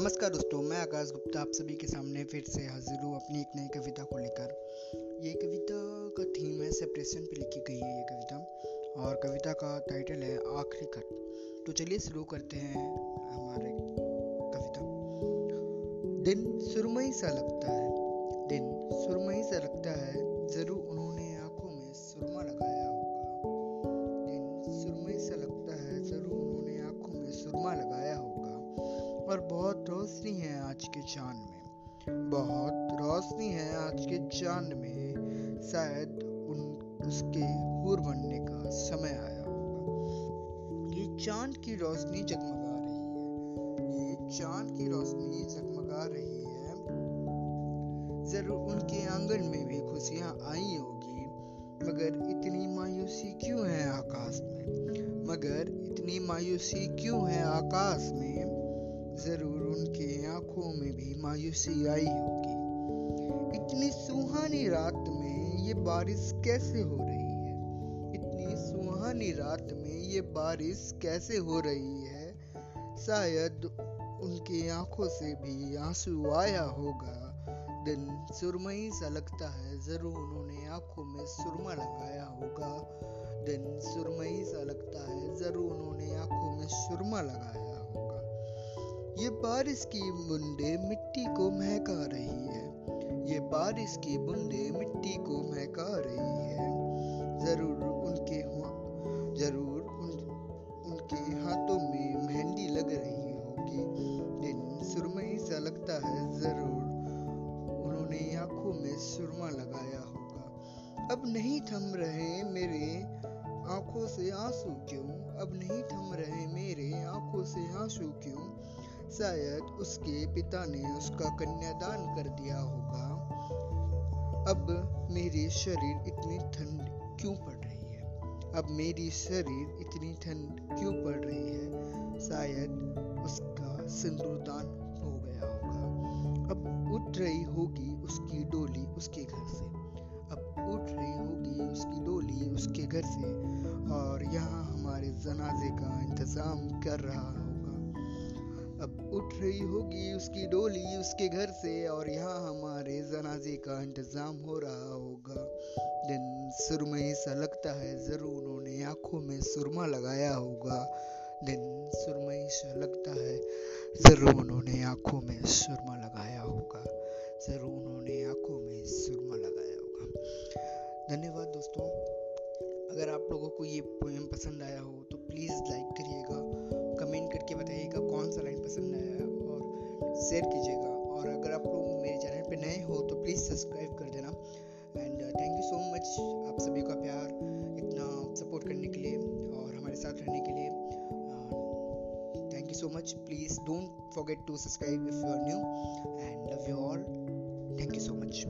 नमस्कार दोस्तों, मैं आकाश गुप्ता आप सभी के सामने फिर से हाजिर हूँ अपनी एक नई कविता को लेकर। ये कविता का थीम है सेपरेशन पे लिखी गई है ये कविता और कविता का टाइटल है, आखिरी खत तो चलिए शुरू करते हैं हमारे कविता। दिन सुरमई सा लगता है, दिन और बहुत रोशनी है आज के चाँद में। बहुत रोशनी है आज के चाँद में। शायद उन, उसके हूर बनने का समय आया होगा। ये चाँद की रोशनी जगमगा रही है। ये चाँद की रोशनी जगमगा रही है। ज़रूर उनके आँगन में भी खुशियाँ आई होगी। मगर इतनी मायूसी क्यों है आकाश में? मगर इतनी मायूसी क्यों है आकाश में? ज़रूर उनके आँखों में भी मायूसी आई होगी। इतनी सुहानी रात में ये बारिश कैसे हो रही है? इतनी सुहानी रात में ये बारिश कैसे हो रही है? शायद उनके आँखों से भी आँसू आया होगा। दिन सुरमई सा लगता है, ज़रूर उन्होंने आँखों में सुरमा लगाया होगा। दिन सुरमई सा लगता है, ज़रूर उन्होंने आँखों में सुरमा लगाया ये बारिश की बूंदे मिट्टी को महका रही है। ये बारिश की बूंदे मिट्टी को महका रही है। ज़रूर उनके ज़रूर उन, उनके हाथों में मेहंदी लग रही होगी। दिन सुरमई सा लगता है ज़रूर उन्होंने आँखों में सुरमा लगाया होगा। अब नहीं थम रहे मेरे आँखों से आँसू क्यों? अब नहीं थम रहे मेरे आँखों से आँसू क्यों? शायद उसके पिता ने उसका कन्यादान कर दिया होगा। अब मेरी शरीर इतनी ठंड क्यों पड़ रही है? अब मेरी शरीर इतनी ठंड क्यों पड़ रही है? शायद उसका सिंदूरदान हो गया होगा। अब उठ रही होगी उसकी डोली उसके घर से। अब उठ रही होगी उसकी डोली उसके घर से। और यहाँ हमारे जनाजे का इंतज़ाम कर रहा अब उठ रही होगी उसकी डोली उसके घर से और यहाँ हमारे जनाजे का इंतज़ाम हो रहा होगा। दिन सुरमई सा लगता है, ज़रूर उन्होंने आँखों में सुरमा लगाया होगा। दिन सुरमई सा लगता है, ज़रूर उन्होंने आँखों में सुरमा लगाया होगा। ज़रूर उन्होंने आँखों में सुरमा लगाया होगा। धन्यवाद दोस्तों। अगर आप लोगों को ये पोएम पसंद आया हो तो प्लीज़ लाइक करिएगा शेयर कीजिएगा। और अगर आप लोग मेरे चैनल पे नए हो तो प्लीज़ सब्सक्राइब कर देना। And thank you so much आप सभी का प्यार, इतना सपोर्ट करने के लिए और हमारे साथ रहने के लिए। Thank you so much please don't forget to subscribe if you are new and love you all thank you so much